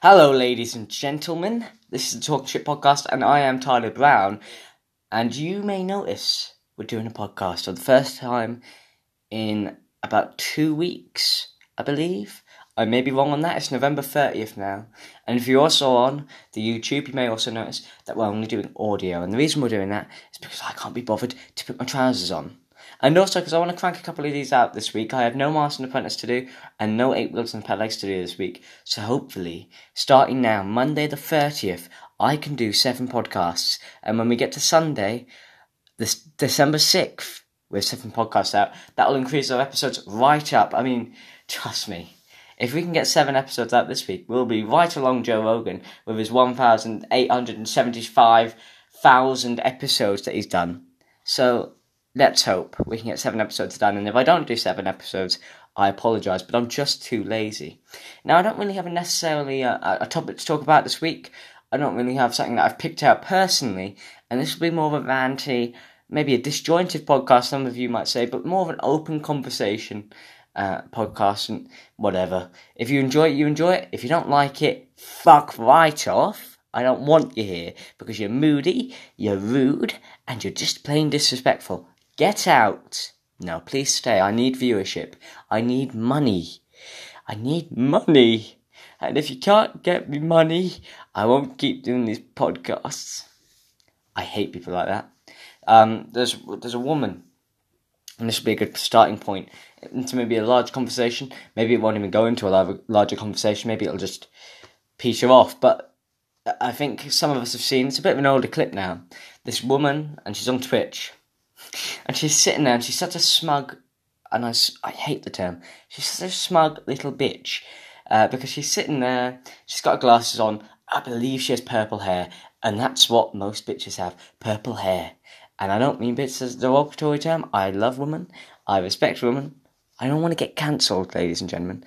Hello, ladies and gentlemen. This is the Talk Shit podcast, and I am Tyler Browne. And you may notice we're doing a podcast for the first time in about two weeks, I believe. I may be wrong on that. It's November 30th now. And if you're also on the YouTube, you may also notice that we're only doing audio. And the reason we're doing that is because I can't be bothered to put my trousers on. And also because I want to crank a couple of these out this week. I have no Master and Apprentice to do and no Eight Wheels and Pedelecs to do this week. So hopefully, starting now, Monday the 30th, I can do seven podcasts. And when we get to Sunday, this December 6th, with seven podcasts out, that'll increase our episodes right up. I mean, trust me. If we can get seven episodes out this week, we'll be right along Joe Rogan with his 1,875,000 episodes that he's done. So let's hope we can get seven episodes done. And if I don't do seven episodes, I apologise, but I'm just too lazy. Now, I don't really have a necessarily a, a topic to talk about this week. I don't really have something that I've picked out personally, and this will be more of a ranty, maybe a disjointed podcast, some of you might say, but more of an open conversation uh, podcast and whatever. If you enjoy it, you enjoy it. If you don't like it, fuck right off. I don't want you here because you're moody, you're rude, and you're just plain disrespectful. Get out. Now, please stay. I need viewership. I need money. I need money. And if you can't get me money, I won't keep doing these podcasts. I hate people like that. Um, there's there's a woman, and this would be a good starting point into maybe a large conversation. Maybe it won't even go into a larger conversation. Maybe it'll just peter off. But I think some of us have seen it's a bit of an older clip now. This woman, and she's on Twitch, and she's sitting there, and she's such a smug, and I, I hate the term. She's such a smug little bitch uh, because she's sitting there, she's got glasses on. I believe she has purple hair, and that's what most bitches have purple hair. And I don't mean bitches as a derogatory term. I love women, I respect women. I don't want to get cancelled, ladies and gentlemen.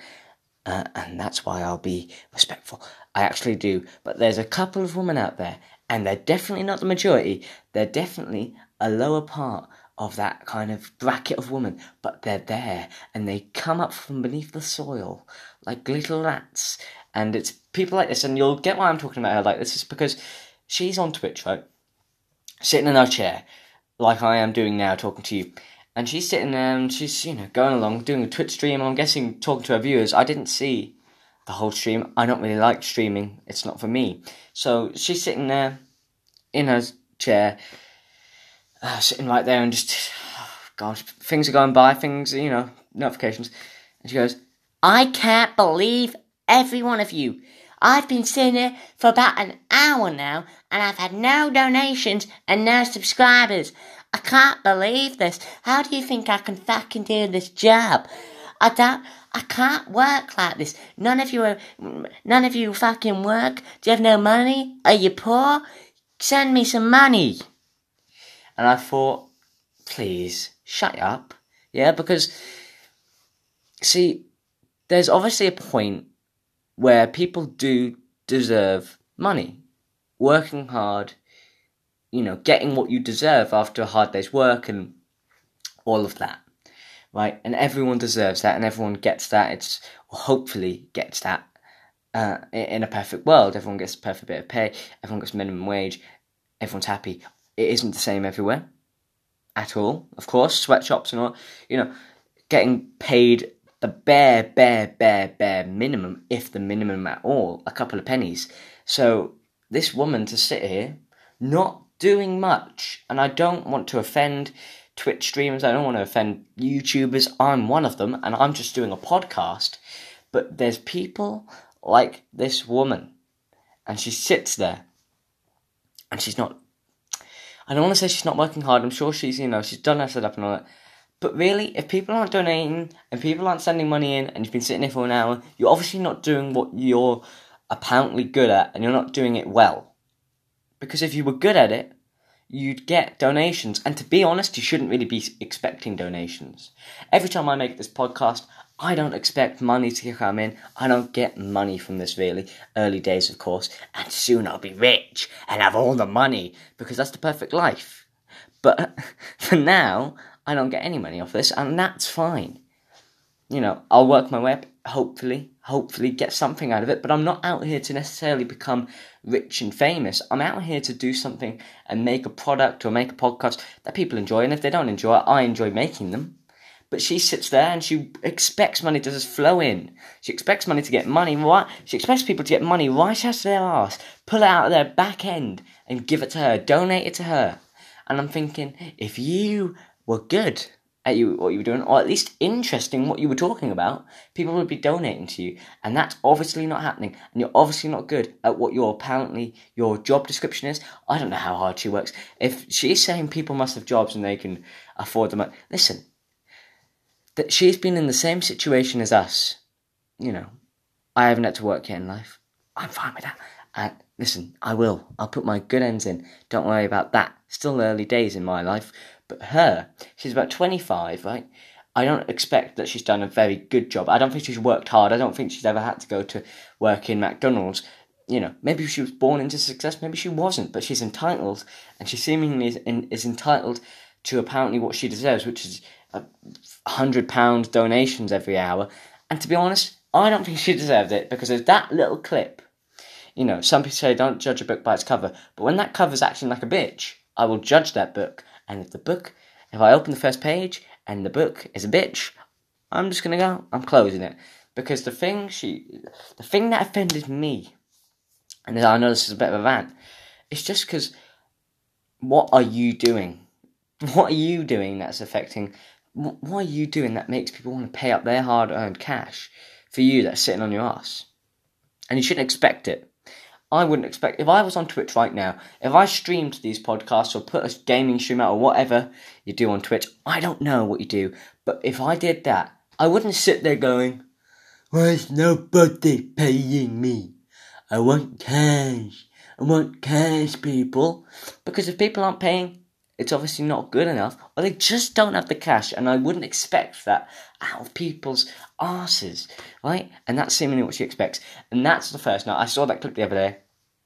Uh, and that's why I'll be respectful. I actually do. But there's a couple of women out there, and they're definitely not the majority. They're definitely a lower part of that kind of bracket of women, but they're there and they come up from beneath the soil like little rats. And it's people like this, and you'll get why I'm talking about her like this, is because she's on Twitch, right? Sitting in her chair, like I am doing now, talking to you. And she's sitting there and she's, you know, going along, doing a Twitch stream, I'm guessing talking to her viewers. I didn't see the whole stream. I don't really like streaming, it's not for me. So she's sitting there in her chair, uh, sitting right there, and just, gosh, things are going by, things, you know, notifications. And she goes, I can't believe every one of you. I've been sitting here for about an hour now, and I've had no donations and no subscribers. I can't believe this. How do you think I can fucking do this job? I don't. I can't work like this. None of you are. None of you fucking work. Do you have no money? Are you poor? Send me some money. And I thought, please shut up. Yeah, because see, there's obviously a point where people do deserve money, working hard, you know, getting what you deserve after a hard day's work and all of that, right? And everyone deserves that, and everyone gets that. It's hopefully gets that. Uh, in a perfect world, everyone gets a perfect bit of pay. Everyone gets minimum wage. Everyone's happy. It isn't the same everywhere, at all. Of course, sweatshops and all. You know, getting paid the bare, bare, bare, bare minimum, if the minimum at all, a couple of pennies. So this woman to sit here, not doing much, and I don't want to offend Twitch streamers, I don't want to offend YouTubers, I'm one of them, and I'm just doing a podcast. But there's people like this woman, and she sits there, and she's not. I don't want to say she's not working hard. I'm sure she's, you know, she's done her setup and all that. But really, if people aren't donating and people aren't sending money in and you've been sitting here for an hour, you're obviously not doing what you're apparently good at and you're not doing it well. Because if you were good at it, you'd get donations. And to be honest, you shouldn't really be expecting donations. Every time I make this podcast, I don't expect money to come in. I don't get money from this really. Early days, of course. And soon I'll be rich and have all the money because that's the perfect life. But for now, I don't get any money off this, and that's fine. You know, I'll work my way up, hopefully, hopefully get something out of it. But I'm not out here to necessarily become rich and famous. I'm out here to do something and make a product or make a podcast that people enjoy. And if they don't enjoy it, I enjoy making them. But she sits there and she expects money to just flow in. She expects money to get money right. She expects people to get money right out of their ass, pull it out of their back end, and give it to her, donate it to her. And I'm thinking, if you were good at you what you were doing, or at least interesting what you were talking about, people would be donating to you. And that's obviously not happening. And you're obviously not good at what your apparently your job description is. I don't know how hard she works. If she's saying people must have jobs and they can afford them, listen, that she's been in the same situation as us. You know, I haven't had to work yet in life. I'm fine with that. And listen, I will. I'll put my good ends in. Don't worry about that. Still early days in my life. But her, she's about 25, right? I don't expect that she's done a very good job. I don't think she's worked hard. I don't think she's ever had to go to work in McDonald's. You know, maybe she was born into success, maybe she wasn't, but she's entitled, and she seemingly is, is entitled to apparently what she deserves, which is hundred pound donations every hour. And to be honest, I don't think she deserved it because of that little clip. You know, some people say don't judge a book by its cover, but when that cover's acting like a bitch, I will judge that book and if the book, if I open the first page and the book is a bitch, I'm just gonna go. I'm closing it because the thing she, the thing that offended me, and I know this is a bit of a rant, it's just because. What are you doing? What are you doing that's affecting? What are you doing that makes people want to pay up their hard-earned cash for you that's sitting on your ass? And you shouldn't expect it. I wouldn't expect if I was on Twitch right now, if I streamed these podcasts or put a gaming stream out or whatever you do on Twitch, I don't know what you do, but if I did that, I wouldn't sit there going, Why's nobody paying me? I want cash. I want cash, people. Because if people aren't paying, it's obviously not good enough, or they just don't have the cash, and I wouldn't expect that out of people's asses, right? And that's seemingly what she expects. And that's the first. Now, I saw that clip the other day,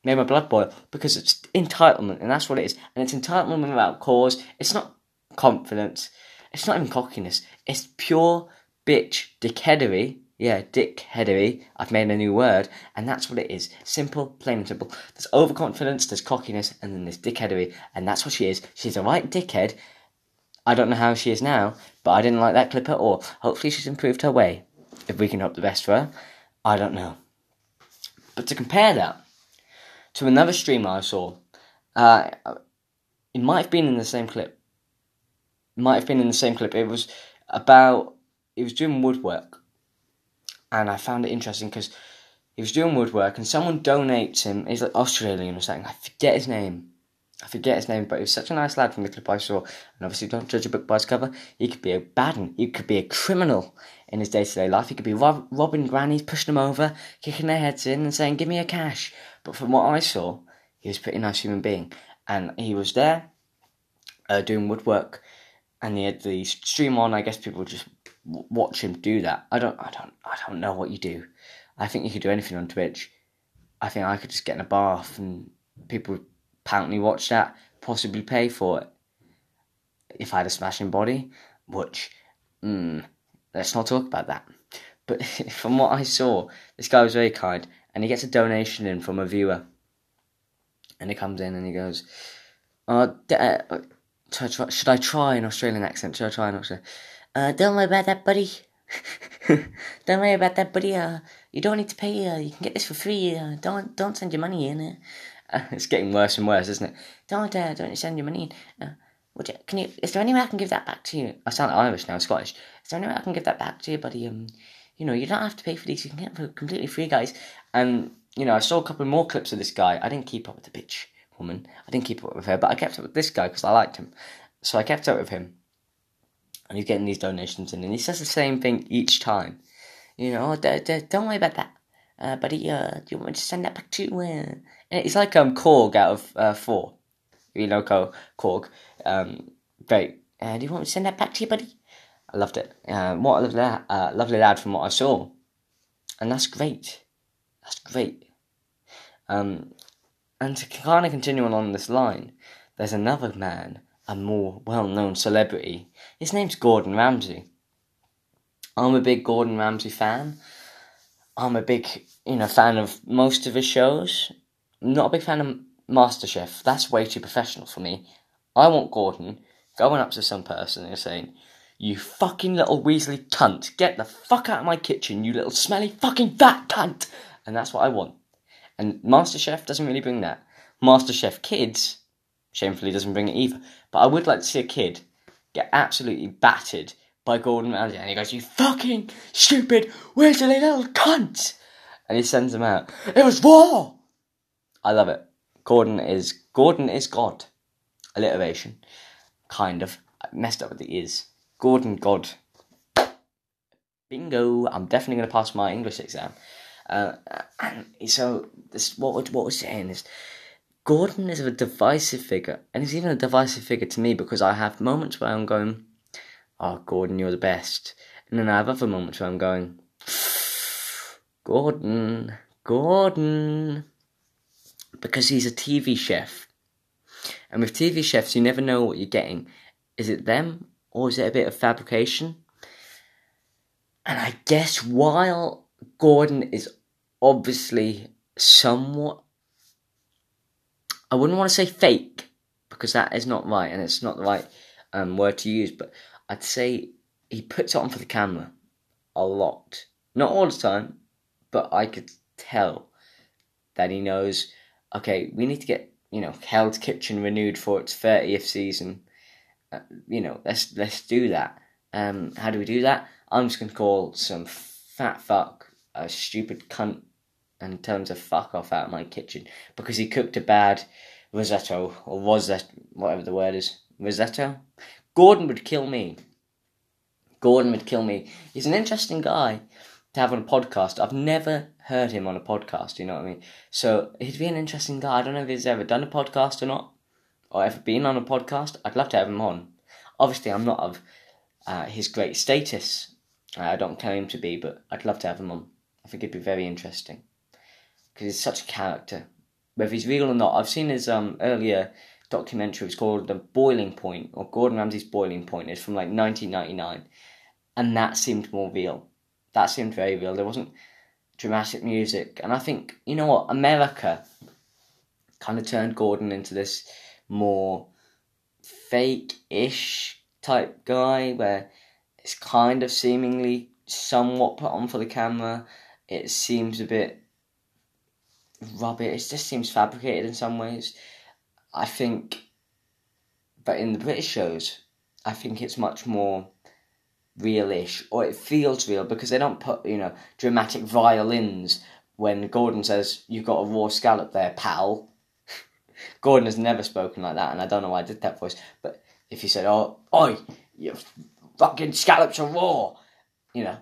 made my blood boil, because it's entitlement, and that's what it is. And it's entitlement without cause. It's not confidence. It's not even cockiness. It's pure bitch dickheadery yeah, dickheadery. I've made a new word, and that's what it is. Simple, plain and simple. There's overconfidence, there's cockiness, and then there's dickheadery, and that's what she is. She's a right dickhead. I don't know how she is now, but I didn't like that clip at all. Hopefully, she's improved her way. If we can hope the best for her, I don't know. But to compare that to another streamer I saw, uh, it might have been in the same clip. It might have been in the same clip. It was about. It was doing woodwork and I found it interesting because he was doing woodwork and someone donates him. He's like Australian or something. I forget his name. I forget his name, but he was such a nice lad from the clip I saw. And obviously, don't judge a book by its cover. He could be a bad one. He could be a criminal in his day to day life. He could be rob- robbing grannies, pushing them over, kicking their heads in, and saying, "Give me a cash." But from what I saw, he was a pretty nice human being, and he was there uh, doing woodwork, and he had the stream on. I guess people just watch him do that. I don't, I don't, I don't know what you do. I think you could do anything on Twitch. I think I could just get in a bath and people would apparently watch that, possibly pay for it. If I had a smashing body, which, mm, let's not talk about that. But from what I saw, this guy was very kind, and he gets a donation in from a viewer, and he comes in and he goes, uh, uh should I try an Australian accent? Should I try an Australian? Uh, don't worry about that, buddy. don't worry about that, buddy. Uh, you don't need to pay. Uh, you can get this for free. Uh, don't don't send your money in. Uh, it's getting worse and worse, isn't it? Don't uh, don't send your money in. Uh, would you, can you? Is there any way I can give that back to you? I sound Irish now, Scottish. Is there any way I can give that back to you, buddy? Um, you know, you don't have to pay for these. You can get them for completely free, guys. And you know, I saw a couple more clips of this guy. I didn't keep up with the bitch woman. I didn't keep up with her, but I kept up with this guy because I liked him. So I kept up with him and he's getting these donations in, and he says the same thing each time. You know, oh, d- d- don't worry about that, uh, buddy. Uh, do you want me to send that back to you? Uh? And it's like um Korg out of uh, Thor. You know, Korg. Um, great. Uh, do you want me to send that back to you, buddy? I loved it. Uh, what a lovely, uh, lovely lad from what I saw, and that's great. That's great. Um, and to kind of continue on this line, there's another man a more well known celebrity. His name's Gordon Ramsay. I'm a big Gordon Ramsay fan. I'm a big, you know, fan of most of his shows. I'm not a big fan of MasterChef. That's way too professional for me. I want Gordon going up to some person and saying, "You fucking little Weasley cunt, get the fuck out of my kitchen, you little smelly fucking fat cunt," and that's what I want. And MasterChef doesn't really bring that. MasterChef Kids, shamefully, doesn't bring it either. But I would like to see a kid get absolutely battered by Gordon Ramsay, and he goes, "You fucking stupid Weasley little cunt," and he sends him out. It was war. I love it. Gordon is Gordon is God. Alliteration, kind of. I messed up with the is. Gordon God. Bingo! I'm definitely going to pass my English exam. Uh, and so this what what we're saying is Gordon is a divisive figure, and he's even a divisive figure to me because I have moments where I'm going, "Oh, Gordon, you're the best," and then I have other moments where I'm going, "Gordon, Gordon," because he's a TV chef, and with TV chefs, you never know what you're getting. Is it them or is it a bit of fabrication? And I guess while Gordon is obviously somewhat I wouldn't want to say fake because that is not right and it's not the right um, word to use, but I'd say he puts it on for the camera a lot. Not all the time, but I could tell that he knows. Okay, we need to get you know Hell's Kitchen renewed for its thirtieth season. Uh, you know, let's let's do that. Um, how do we do that? I'm just gonna call some fat fuck a stupid cunt and him to fuck off out of my kitchen because he cooked a bad risotto or that whatever the word is risotto. Gordon would kill me. Gordon would kill me. He's an interesting guy to have on a podcast. I've never heard him on a podcast. You know what I mean? So he'd be an interesting guy. I don't know if he's ever done a podcast or not, or ever been on a podcast. I'd love to have him on. Obviously, I'm not of uh, his great status. I don't claim to be, but I'd love to have him on. I think it'd be very interesting because he's such a character. Whether he's real or not, I've seen his um earlier documentary. It's called The Boiling Point or Gordon Ramsay's Boiling Point. It's from like 1999, and that seemed more real. That seemed very real. There wasn't dramatic music, and I think you know what America kind of turned Gordon into this more fake-ish type guy where it's kind of seemingly somewhat put on for the camera. It seems a bit rubbish. It it just seems fabricated in some ways. I think, but in the British shows, I think it's much more realish, or it feels real because they don't put you know dramatic violins when Gordon says you've got a raw scallop there, pal. Gordon has never spoken like that, and I don't know why I did that voice. But if he said, "Oh, oi, your fucking scallops are raw," you know,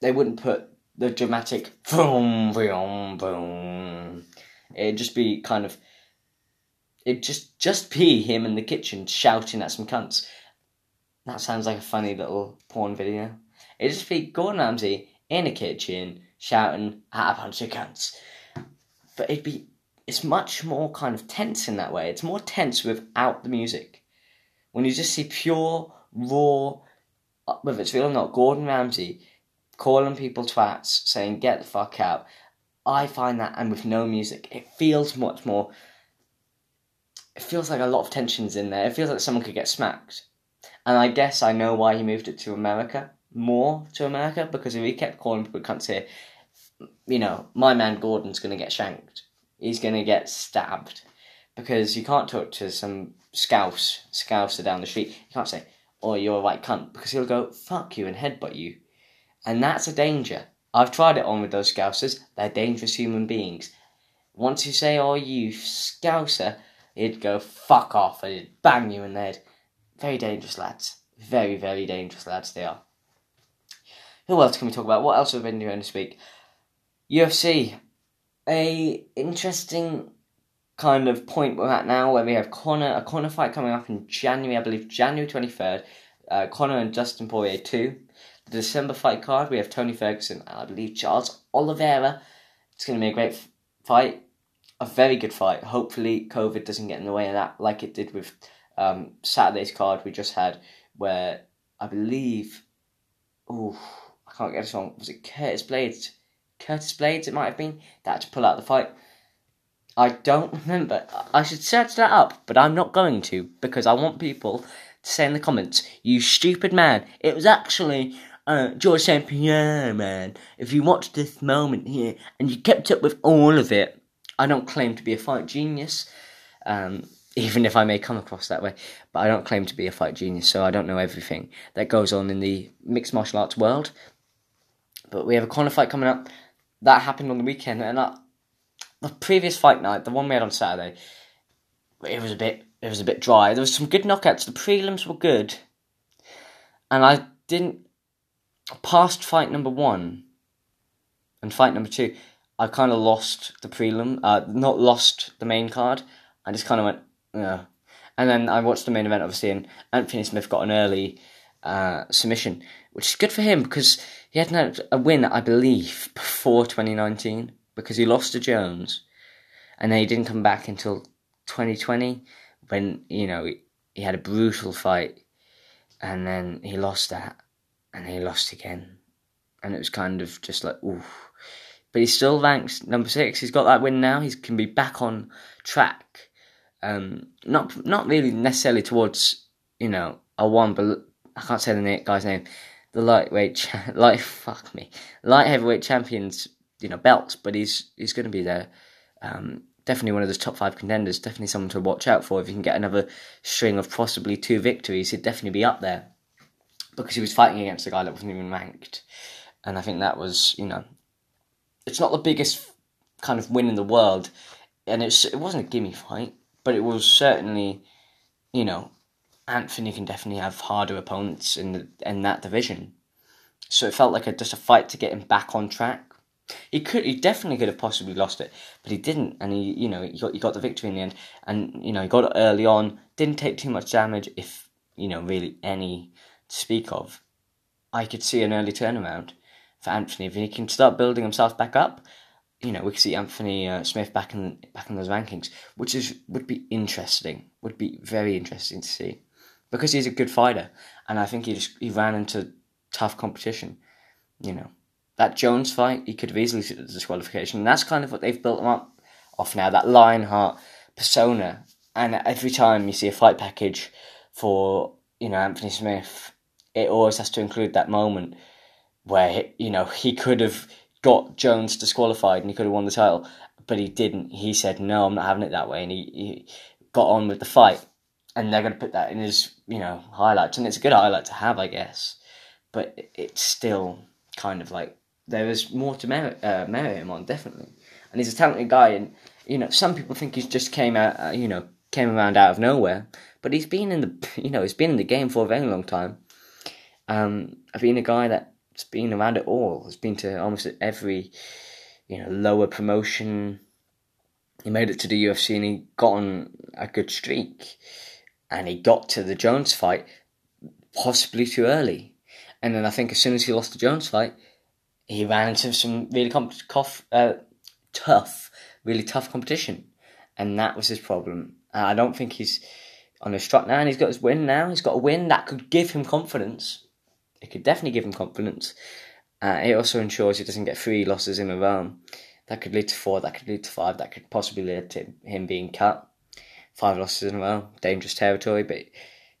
they wouldn't put the dramatic boom, boom, boom. It'd just be kind of. It'd just just be him in the kitchen shouting at some cunts. That sounds like a funny little porn video. It'd just be Gordon Ramsay in a kitchen shouting at a bunch of cunts. But it'd be. It's much more kind of tense in that way. It's more tense without the music. When you just see pure, raw, whether it's real or not, Gordon Ramsay calling people twats, saying get the fuck out. I find that, and with no music, it feels much more. It feels like a lot of tensions in there. It feels like someone could get smacked. And I guess I know why he moved it to America, more to America, because if he kept calling people cunts here, you know, my man Gordon's going to get shanked. He's going to get stabbed. Because you can't talk to some scouse, scouser down the street. You can't say, oh, you're a white cunt, because he'll go, fuck you, and headbutt you. And that's a danger. I've tried it on with those scousers. They're dangerous human beings. Once you say, oh, you scouser, he'd go, fuck off, and he'd bang you in the head. Very dangerous lads. Very, very dangerous lads they are. Who else can we talk about? What else have we been doing this week? UFC. A interesting kind of point we're at now where we have Conor, a Conor fight coming up in January, I believe January 23rd. Uh, Conor and Dustin Poirier 2. The December fight card, we have Tony Ferguson and I believe Charles Oliveira. It's going to be a great fight. A very good fight. Hopefully, COVID doesn't get in the way of that like it did with um, Saturday's card we just had, where I believe. Oh, I can't get this wrong. Was it Curtis Blaydes? Curtis Blaydes, it might have been, that to pull out the fight. I don't remember. I should search that up, but I'm not going to because I want people to say in the comments, "You stupid man! It was actually uh, George St. Pierre, man. If you watched this moment here and you kept up with all of it, I don't claim to be a fight genius, um, even if I may come across that way. But I don't claim to be a fight genius, so I don't know everything that goes on in the mixed martial arts world. But we have a Conor fight coming up. That happened on the weekend, and I, the previous fight night, the one we had on Saturday, it was a bit it was a bit dry. There was some good knockouts. The prelims were good, and I didn't past fight number one and fight number two. I kind of lost the prelim, uh, not lost the main card. I just kind of went, yeah. And then I watched the main event, obviously, and Anthony Smith got an early uh, submission, which is good for him because he hadn't had a win, I believe, before 2019 because he lost to Jones, and then he didn't come back until 2020 when you know he, he had a brutal fight, and then he lost that, and he lost again, and it was kind of just like ooh. But he's still ranked number six. He's got that win now. He can be back on track. Um, not not really necessarily towards you know a one, but I can't say the guy's name. The lightweight, cha- light fuck me, light heavyweight champions you know belts, but he's he's going to be there. Um, definitely one of those top five contenders. Definitely someone to watch out for. If he can get another string of possibly two victories, he'd definitely be up there because he was fighting against a guy that wasn't even ranked. And I think that was you know, it's not the biggest kind of win in the world, and it's it wasn't a gimme fight, but it was certainly, you know, Anthony can definitely have harder opponents in the, in that division. So it felt like a, just a fight to get him back on track. He could, he definitely could have possibly lost it, but he didn't, and he, you know, he got, he got the victory in the end, and you know, he got it early on, didn't take too much damage, if you know, really any speak of. I could see an early turnaround for Anthony if he can start building himself back up. You know, we could see Anthony uh, Smith back in back in those rankings, which is would be interesting. Would be very interesting to see, because he's a good fighter, and I think he just he ran into tough competition. You know that Jones fight, he could have easily the disqualification. And that's kind of what they've built him up off now, that Lionheart persona. And every time you see a fight package for, you know, Anthony Smith, it always has to include that moment where, you know, he could have got Jones disqualified and he could have won the title, but he didn't. He said, no, I'm not having it that way. And he, he got on with the fight. And they're going to put that in his, you know, highlights. And it's a good highlight to have, I guess. But it's still kind of like there is more to merit, uh, him on, definitely. And he's a talented guy, and you know, some people think he's just came out, uh, you know, came around out of nowhere, but he's been in the, you know, he's been in the game for a very long time. Um, I've been a guy that's been around it all. Has been to almost every, you know, lower promotion. He made it to the UFC and he got on a good streak, and he got to the Jones fight possibly too early. And then I think as soon as he lost the Jones fight, he ran into some really comp- cough, uh, tough, really tough competition, and that was his problem. I don't think he's on his strut now, and he's got his win now. He's got a win that could give him confidence. It could definitely give him confidence. Uh, it also ensures he doesn't get three losses in a row. That could lead to four. That could lead to five. That could possibly lead to him being cut. Five losses in a row, dangerous territory. But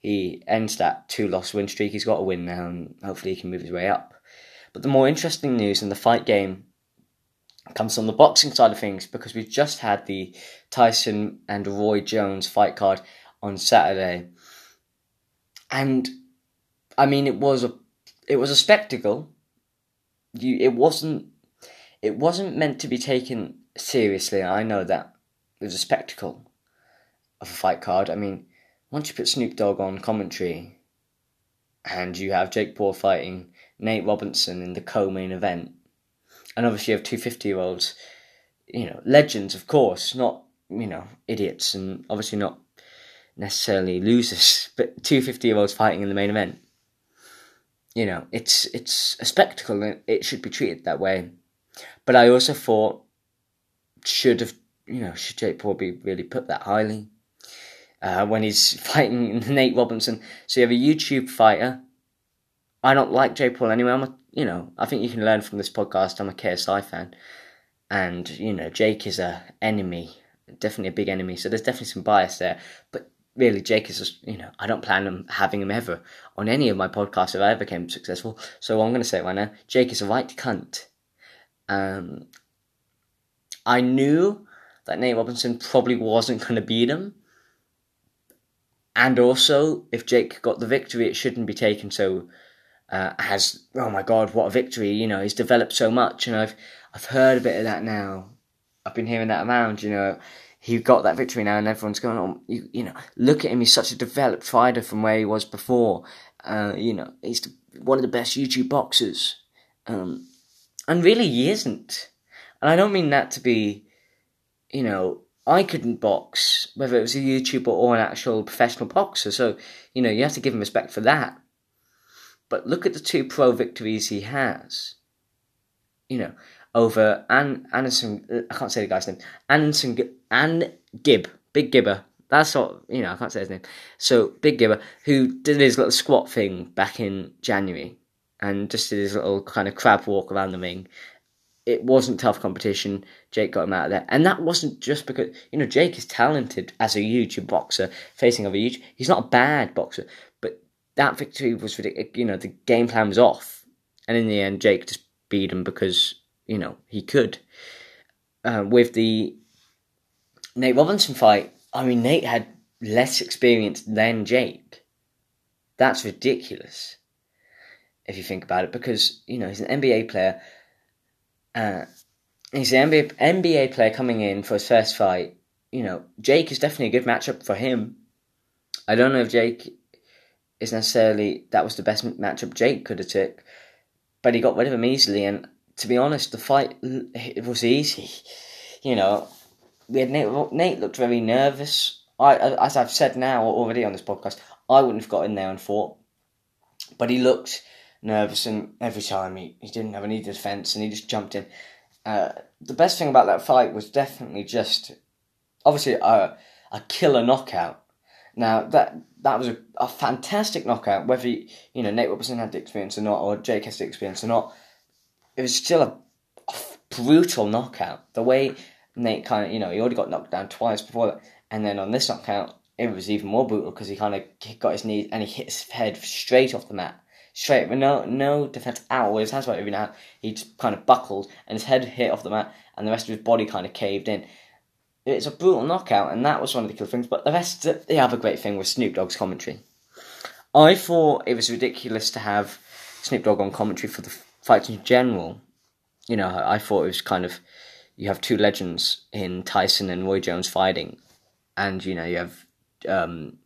he ends that two-loss win streak. He's got a win now, and hopefully he can move his way up. But the more interesting news in the fight game comes from the boxing side of things because we've just had the Tyson and Roy Jones fight card on Saturday. And I mean it was a it was a spectacle. You it wasn't it wasn't meant to be taken seriously. I know that. It was a spectacle of a fight card. I mean, once you put Snoop Dogg on commentary and you have Jake Paul fighting Nate Robinson in the co-main event, and obviously you have two 50 year olds, you know, legends of course, not you know idiots, and obviously not necessarily losers, but two 50 year olds fighting in the main event. You know, it's it's a spectacle, and it should be treated that way. But I also thought should have you know should Jake Paul be really put that highly? Uh, when he's fighting Nate Robinson. So you have a YouTube fighter I don't like Jake Paul anyway. I'm a, you know, I think you can learn from this podcast. I'm a KSI fan, and you know, Jake is a enemy, definitely a big enemy. So there's definitely some bias there. But really, Jake is just, you know, I don't plan on having him ever on any of my podcasts if I ever became successful. So I'm going to say it right now: Jake is a right cunt. Um, I knew that Nate Robinson probably wasn't going to beat him. And also, if Jake got the victory, it shouldn't be taken so uh, as oh my god, what a victory! You know, he's developed so much, and I've I've heard a bit of that now. I've been hearing that around. You know, he got that victory now, and everyone's going on. You, you know, look at him; he's such a developed fighter from where he was before. Uh, you know, he's one of the best YouTube boxers, um, and really, he isn't. And I don't mean that to be, you know, I couldn't box, whether it was a YouTuber or an actual professional boxer. So, you know, you have to give him respect for that. But look at the two pro victories he has. You know, over An Anderson, uh, I can't say the guy's name. Anderson, An Gibb, Big Gibber. That's what, you know, I can't say his name. So, Big Gibber, who did his little squat thing back in January and just did his little kind of crab walk around the ring it wasn't tough competition. Jake got him out of there, and that wasn't just because you know Jake is talented as a YouTube boxer, facing other YouTube. He's not a bad boxer, but that victory was ridiculous. You know the game plan was off, and in the end, Jake just beat him because you know he could. Uh, with the Nate Robinson fight, I mean Nate had less experience than Jake. That's ridiculous if you think about it, because you know he's an NBA player uh, he's an NBA, NBA player coming in for his first fight. You know, Jake is definitely a good matchup for him. I don't know if Jake is necessarily that was the best matchup Jake could have took, but he got rid of him easily. And to be honest, the fight it was easy. You know, we had Nate. Nate looked very nervous. I, as I've said now already on this podcast, I wouldn't have got in there and fought, but he looked nervous, and every time he, he didn't have any defense, and he just jumped in. Uh, the best thing about that fight was definitely just obviously a, a killer knockout. Now that that was a, a fantastic knockout. Whether you know Nate Robinson had the experience or not, or Jake has the experience or not, it was still a, a brutal knockout. The way Nate kind of you know he already got knocked down twice before that, and then on this knockout it was even more brutal because he kind of got his knees and he hit his head straight off the mat straight with no no defense at all. His hands weren't out. He just kind of buckled and his head hit off the mat, and the rest of his body kind of caved in. It's a brutal knockout, and that was one of the cool things. But the rest, the other great thing was Snoop Dogg's commentary. I thought it was ridiculous to have Snoop Dogg on commentary for the fights in general. You know, I thought it was kind of you have two legends in Tyson and Roy Jones fighting, and you know you have um,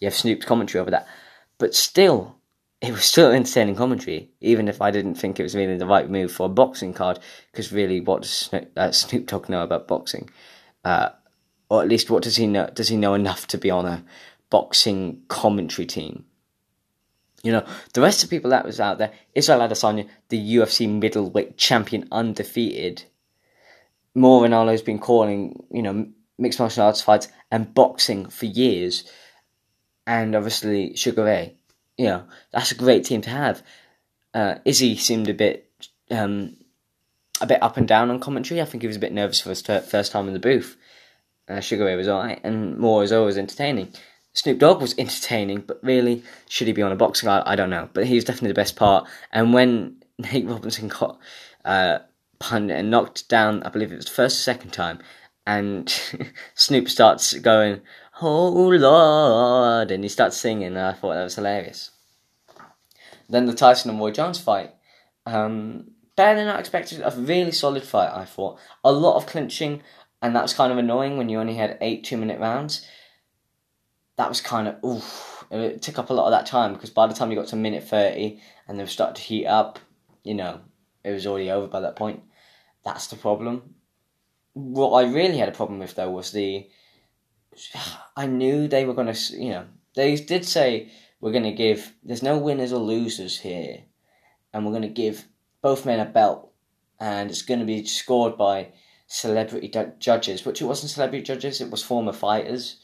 you have Snoop's commentary over that. But still, it was still entertaining commentary, even if I didn't think it was really the right move for a boxing card. Because really, what does Snoop, uh, Snoop Dogg know about boxing? Uh, or at least, what does he know? Does he know enough to be on a boxing commentary team? You know, the rest of people that was out there, Israel Adesanya, the UFC middleweight champion, undefeated. Mauro Ranallo's been calling, you know, mixed martial arts fights and boxing for years. And obviously, Sugar Ray you know, that's a great team to have. Uh, Izzy seemed a bit, um, a bit up and down on commentary. I think he was a bit nervous for his first time in the booth. Uh, Sugar Ray was alright, and Mauro was always entertaining. Snoop Dogg was entertaining, but really, should he be on a boxing card? I don't know. But he was definitely the best part. And when Nate Robinson got uh, and knocked down, I believe it was the first or second time, and Snoop starts going, Oh Lord, and he starts singing, and I thought that was hilarious. Then the Tyson and Roy Jones fight. Um, better than I expected, a really solid fight, I thought. A lot of clinching, and that was kind of annoying when you only had eight two minute rounds. That was kind of, oof, it took up a lot of that time because by the time you got to minute 30 and they starting to heat up, you know, it was already over by that point. That's the problem. What I really had a problem with though was the I knew they were going to, you know, they did say we're going to give, there's no winners or losers here, and we're going to give both men a belt, and it's going to be scored by celebrity judges, which it wasn't celebrity judges, it was former fighters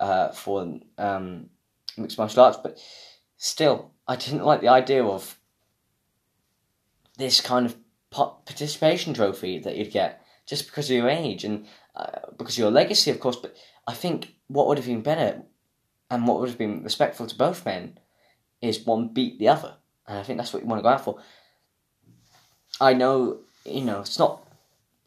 uh, for um, mixed martial arts, but still, I didn't like the idea of this kind of participation trophy that you'd get just because of your age and uh, because of your legacy, of course. But I think what would have been better and what would have been respectful to both men is one beat the other, and I think that's what you want to go out for. I know, you know, it's not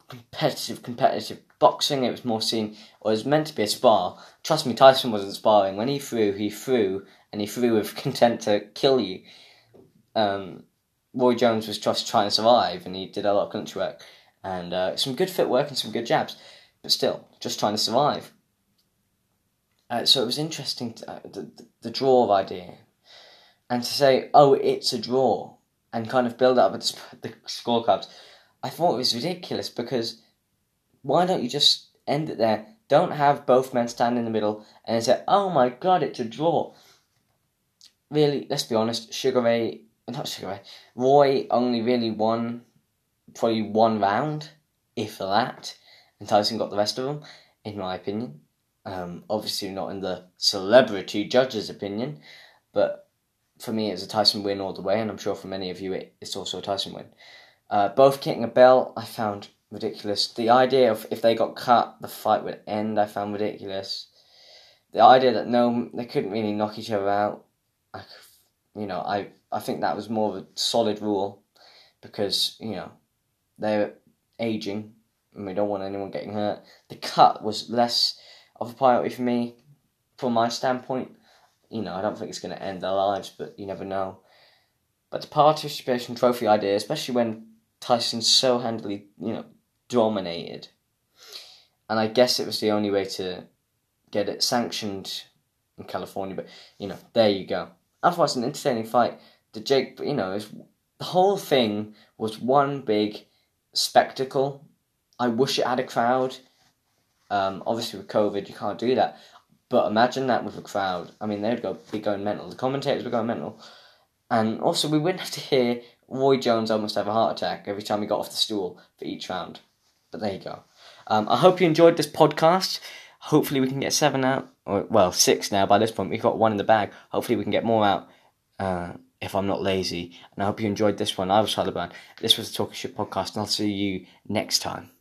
competitive, competitive boxing. It was more seen, or it was meant to be a spar. Trust me, Tyson wasn't sparring. When he threw, he threw, and he threw with content to kill you. Um, Roy Jones was just trying to survive, and he did a lot of country work and uh, some good footwork and some good jabs, but still just trying to survive. Uh, so it was interesting to, uh, the, the draw idea, and to say, "Oh, it's a draw," and kind of build up the scorecards. I thought it was ridiculous because why don't you just end it there? Don't have both men stand in the middle and say, "Oh my God, it's a draw." Really, let's be honest. Sugar Ray not Sugar Roy only really won probably one round, if that, and Tyson got the rest of them, in my opinion. Um, obviously, not in the celebrity judge's opinion, but for me, it's a Tyson win all the way, and I'm sure for many of you, it, it's also a Tyson win. Uh, both kicking a bell, I found ridiculous. The idea of if they got cut, the fight would end, I found ridiculous. The idea that no, they couldn't really knock each other out, I, you know, I I think that was more of a solid rule because you know they're aging and we don't want anyone getting hurt. The cut was less of a priority for me from my standpoint. You know, I don't think it's going to end their lives, but you never know. But the participation trophy idea, especially when Tyson so handily, you know, dominated, and I guess it was the only way to get it sanctioned in California. But you know, there you go. Otherwise, an entertaining fight the Jake, you know, the whole thing was one big spectacle. I wish it had a crowd. Um, obviously, with COVID, you can't do that. But imagine that with a crowd. I mean, they'd go be going mental. The commentators were going mental, and also we wouldn't have to hear Roy Jones almost have a heart attack every time he got off the stool for each round. But there you go. Um, I hope you enjoyed this podcast. Hopefully, we can get seven out, or well, six now. By this point, we've got one in the bag. Hopefully, we can get more out. Uh, if I'm not lazy. And I hope you enjoyed this one. I was Taliban. This was the Talking Shit podcast, and I'll see you next time.